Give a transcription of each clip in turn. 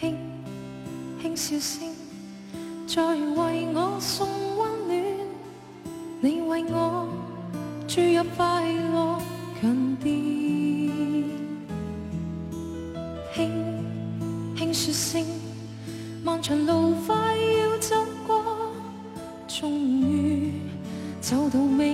轻轻笑声，在为我送温暖，你为我注入快乐强电。轻轻说声，漫长路快要走过，终于走到尾。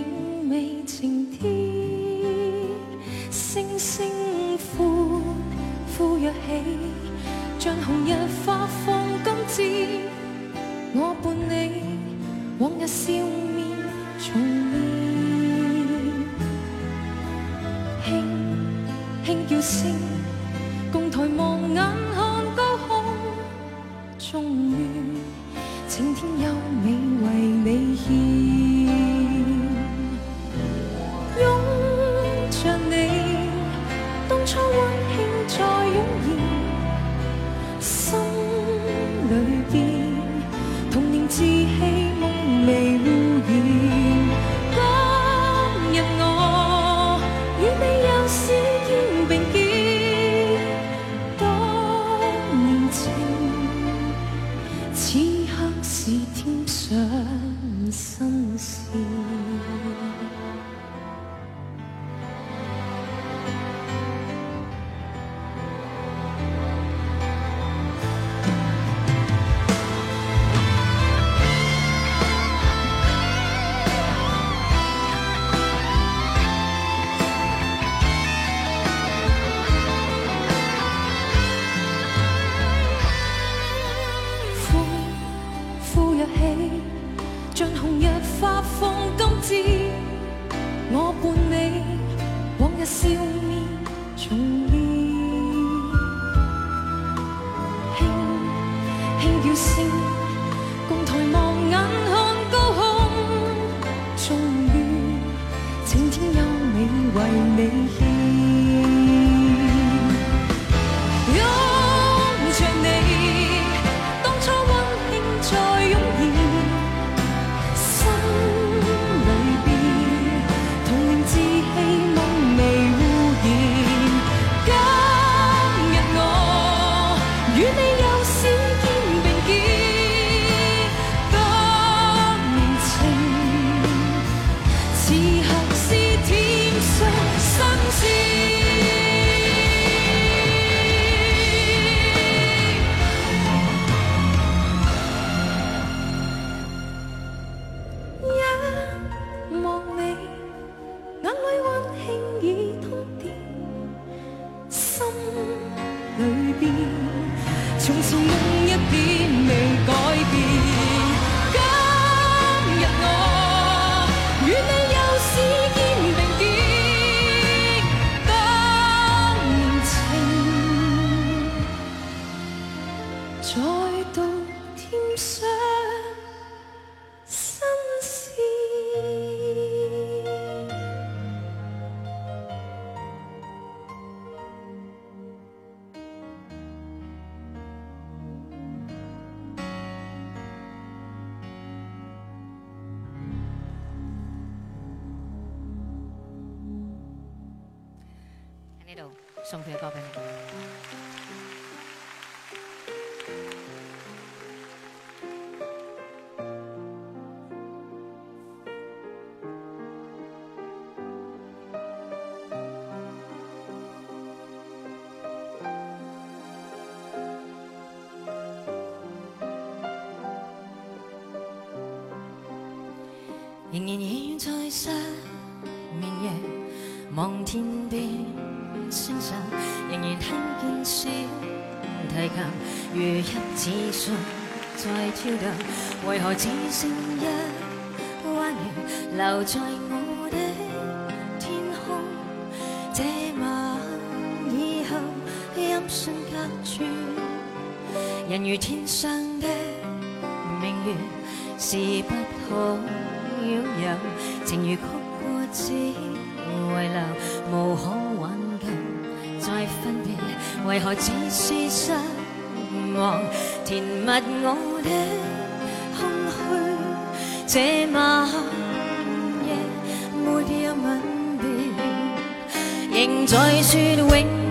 仍然在失眠夜望天边星辰，仍然听见小提琴如泣似诉在跳动，为何只剩一弯月留在我的天空？这晚以后音讯隔绝，人如天上的明月是不可。有情如曲过只遗留，无可挽救再分别，为何只是失望？填密我的空虚，这晚夜没有吻别，仍在说永。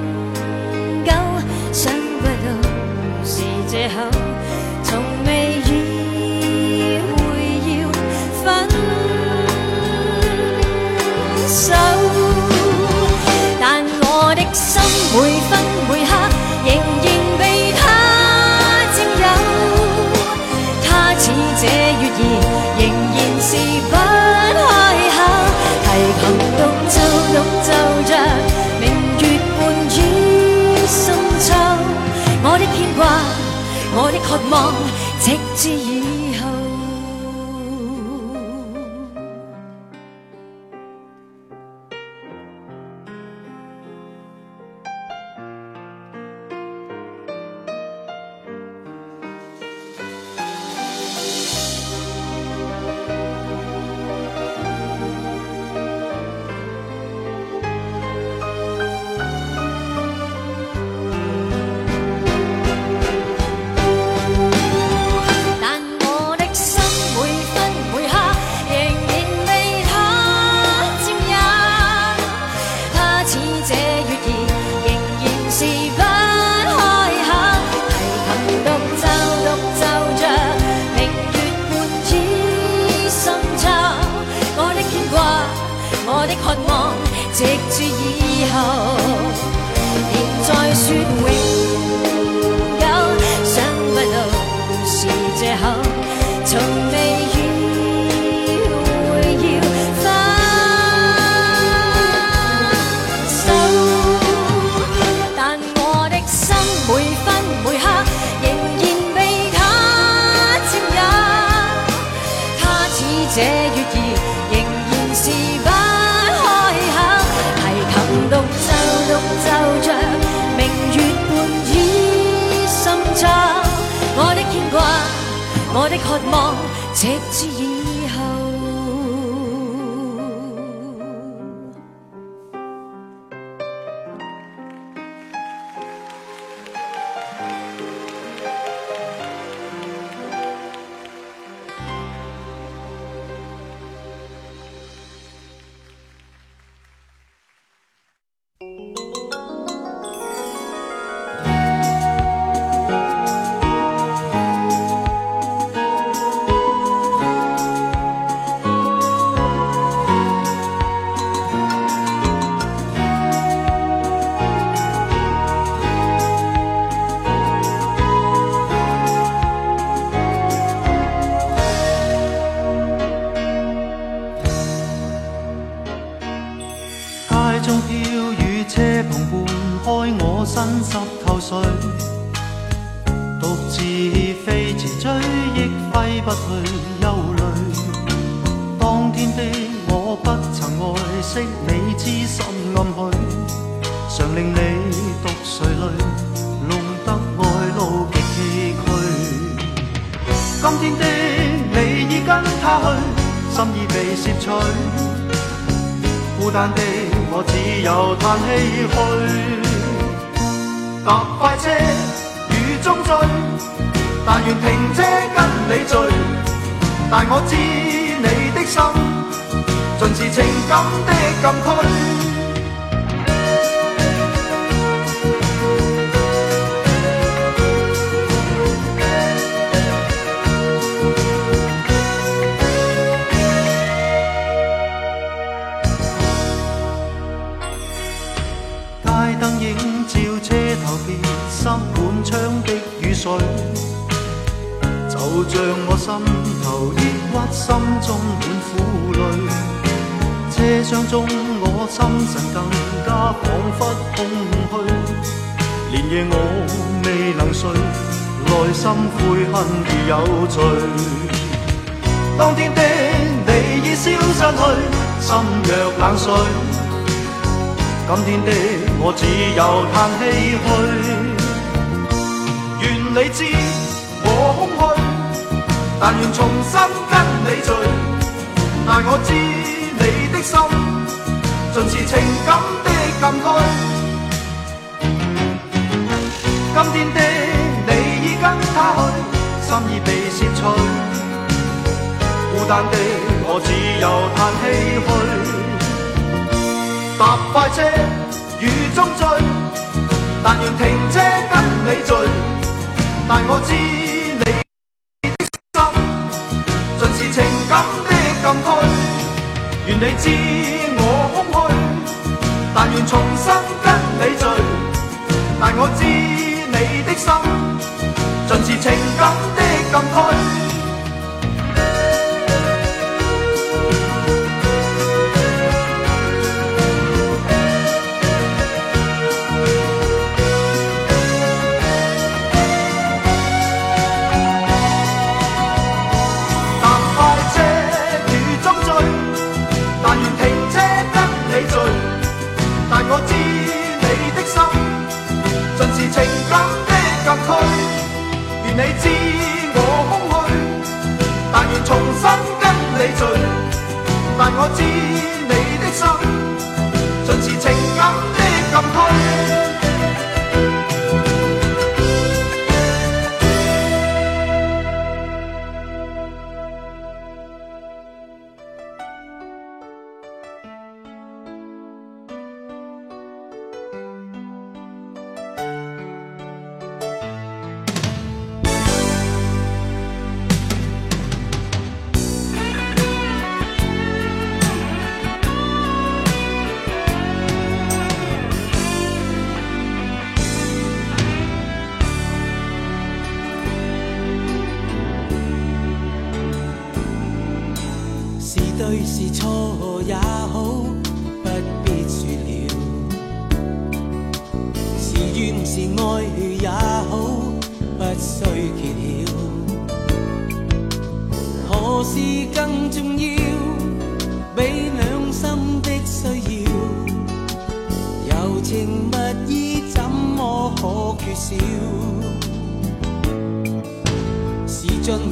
绝望，直至。充满苦泪，车厢中我心神更加恍佛空虚。连夜我未能睡，内心悔恨如有罪。当天的你已消失去，心若冷水。今天的我只有叹唏嘘。愿你知我空虚。但愿重新跟你聚，但我知你的心尽是情感的禁区。今天的你已跟他去，心已被摄取，孤单的我只有叹唏嘘。搭快车雨中追，但愿停车跟你聚，但我知你。禁区，愿你知我空虚，但愿重新跟你聚。但我知你的心，尽是情感的禁区。你知我空虚，但愿重新跟你聚。但我知。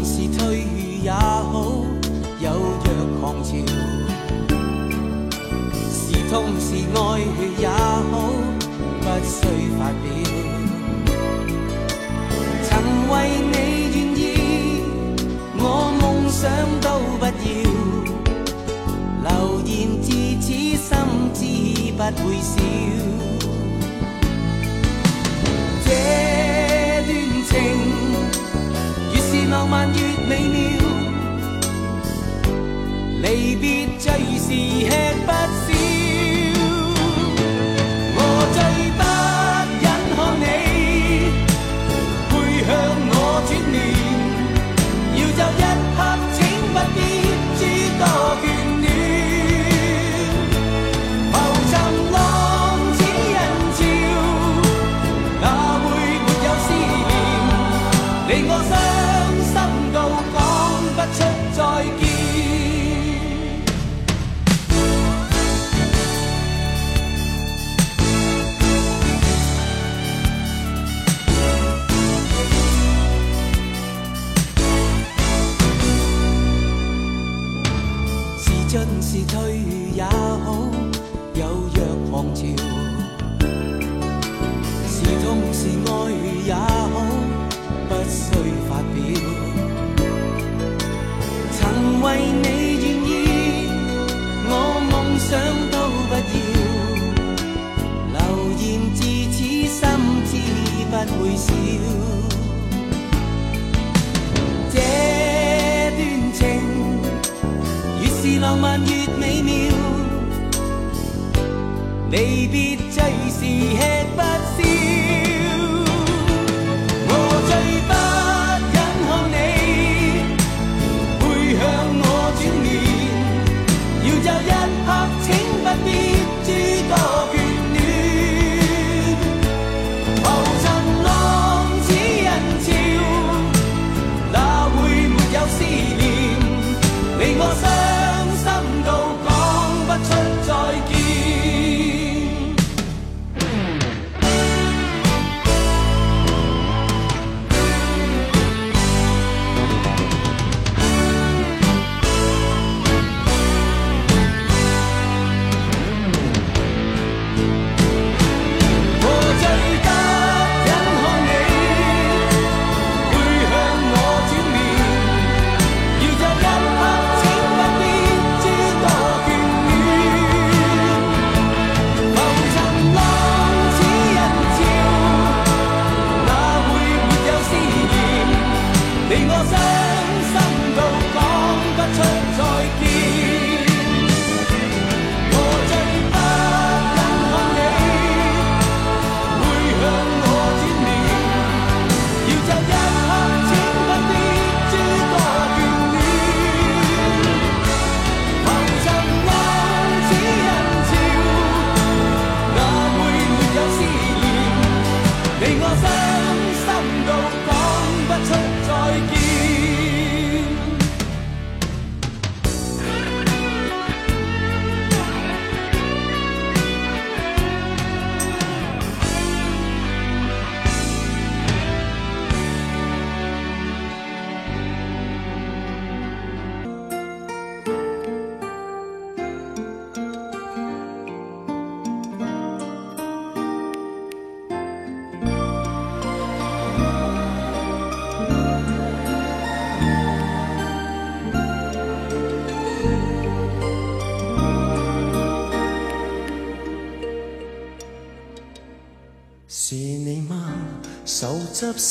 是退也好，有若狂潮；是痛是爱也好，不需发表。曾为你愿意，我梦想都不要。流言自此心知不会少，这段情。浪漫越美妙，离别最是吃不消。我最不。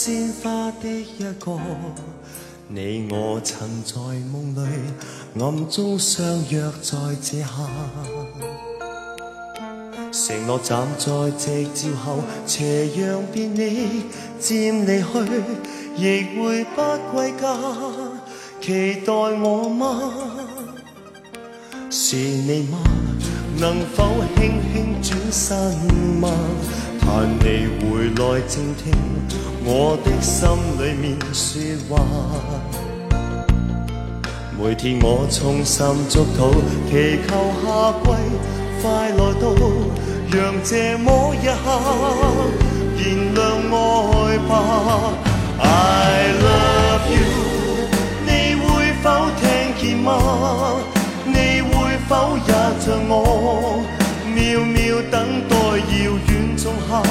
鲜花的一个，你我曾在梦里暗中相约在这夏，承诺站在夕照后，斜阳别你渐离去，亦会不归家。期待我吗？是你吗？能否轻轻转身吗？盼你回来静听我的心里面说话。每天我衷心祝祷，祈求夏季快来到，让这么一刻燃亮爱吧。I love you，你会否听见吗？你会否也像我，渺渺等待遥远？种下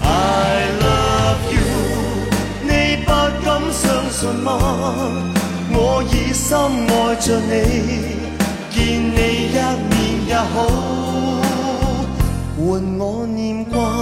，I love you，你不敢相信吗？我以心爱着你，见你一面也好，换我念挂。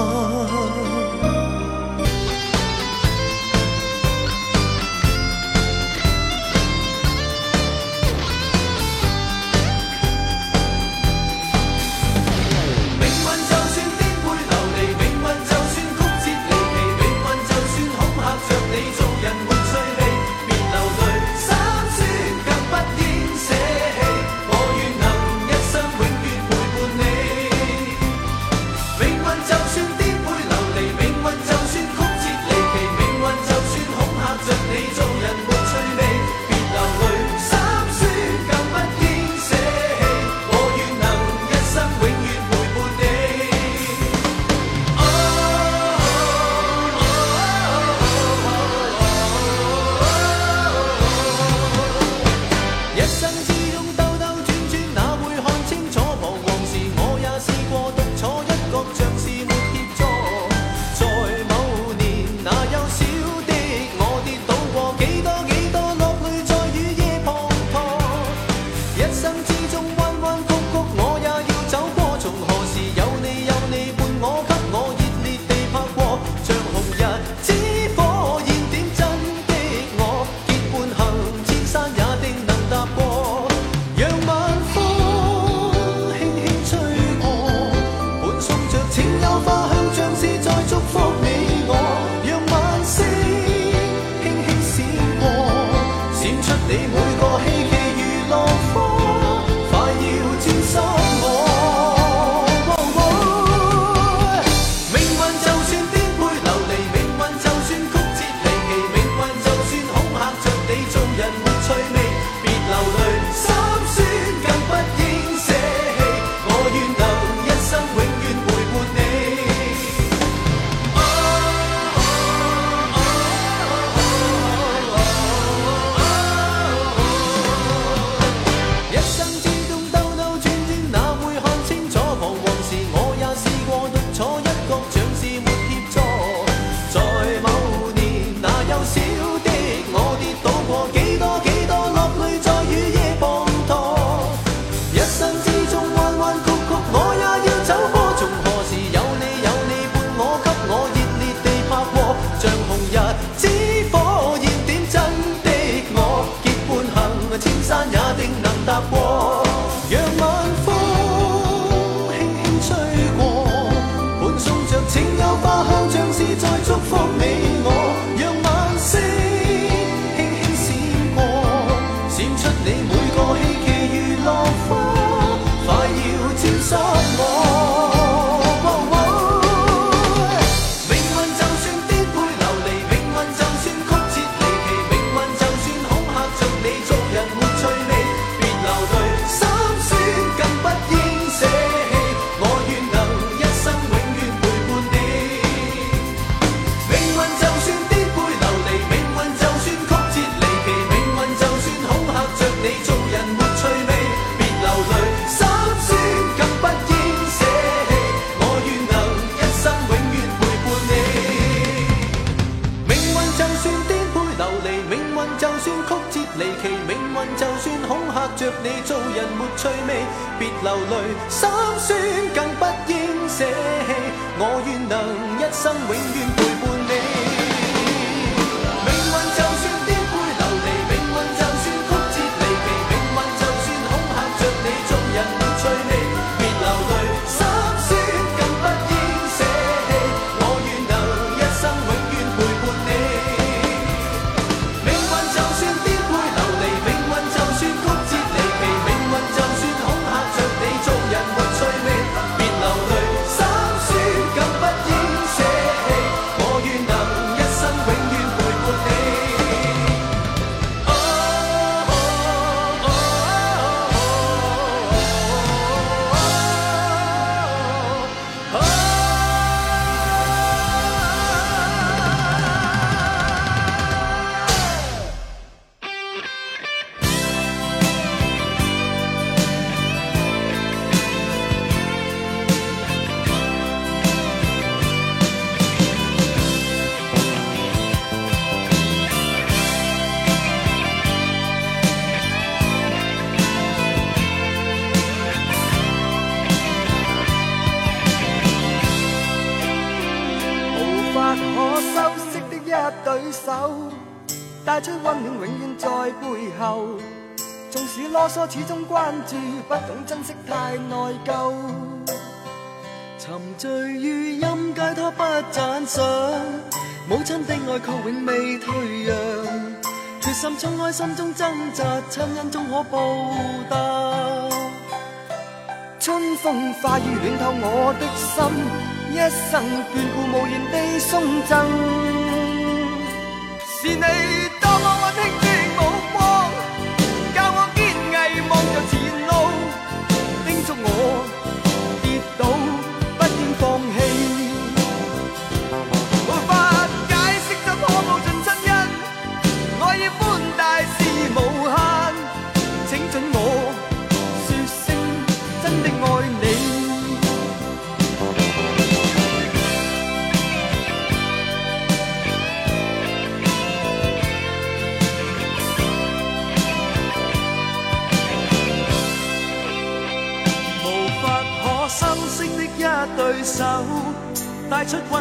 趣味，别流泪，心酸更不应舍弃。我愿能一生永远。不懂珍惜太内疚，沉醉于音阶他不赞赏，母亲的爱却永未退让。决心冲开心中挣扎，亲恩终可报答。春风化雨暖透我的心，一生眷顾无言地送赠，是你。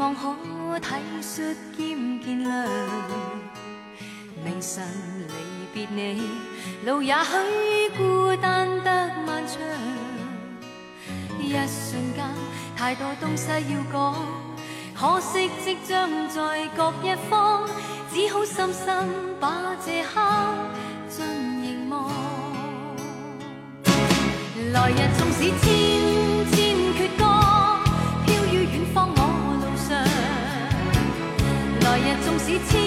望可体恤兼见谅，明晨离别你，路也许孤单得漫长。一瞬间，太多东西要讲，可惜即将在各一方，只好深深把这刻尽凝望。来日纵使千。是千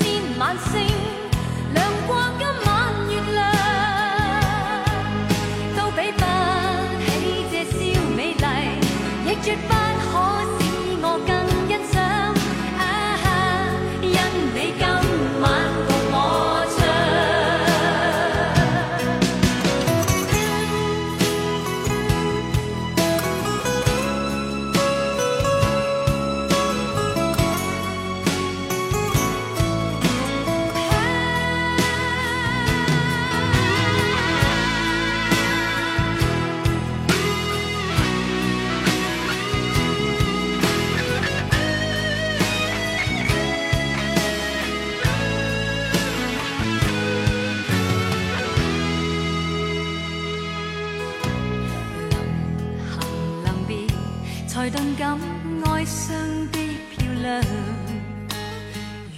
千晚星亮过今晚月亮，都比不起这宵美丽，亦绝不。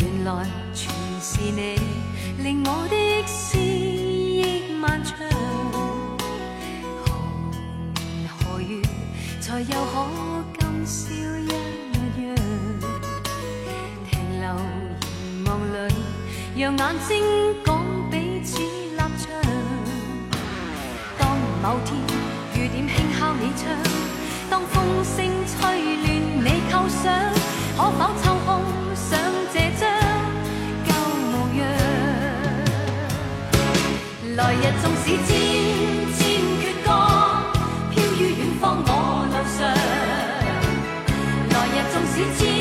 原来全是你，令我的思忆漫长。何年何月，才又可今宵一样？停留凝望里，让眼睛讲彼此立场。当某天雨点轻敲你窗，当风声吹乱你构想。可否抽空想这张旧模样？来日纵使千千阙歌，飘于远方我路上。来日纵使千。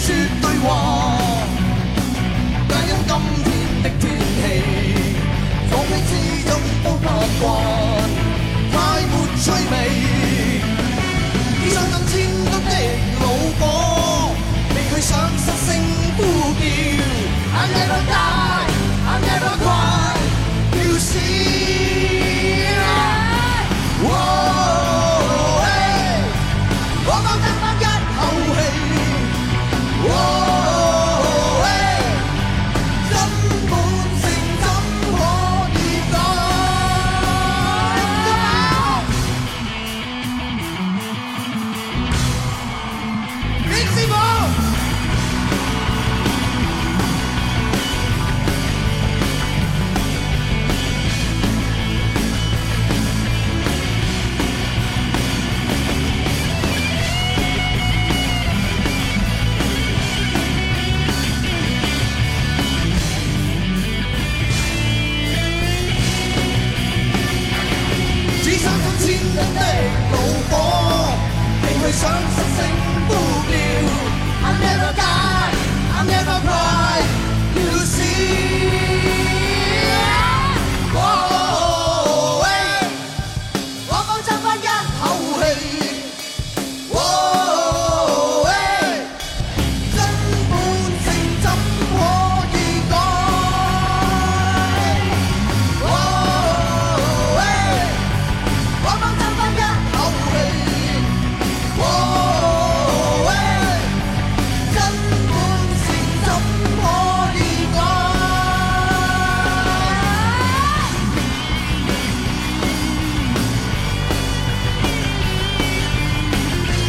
说对话，但因今天的天气，放起始终都不惯，太没趣味。只想千吨的老果，未去想失声呼叫。I never die, I never cry, you see.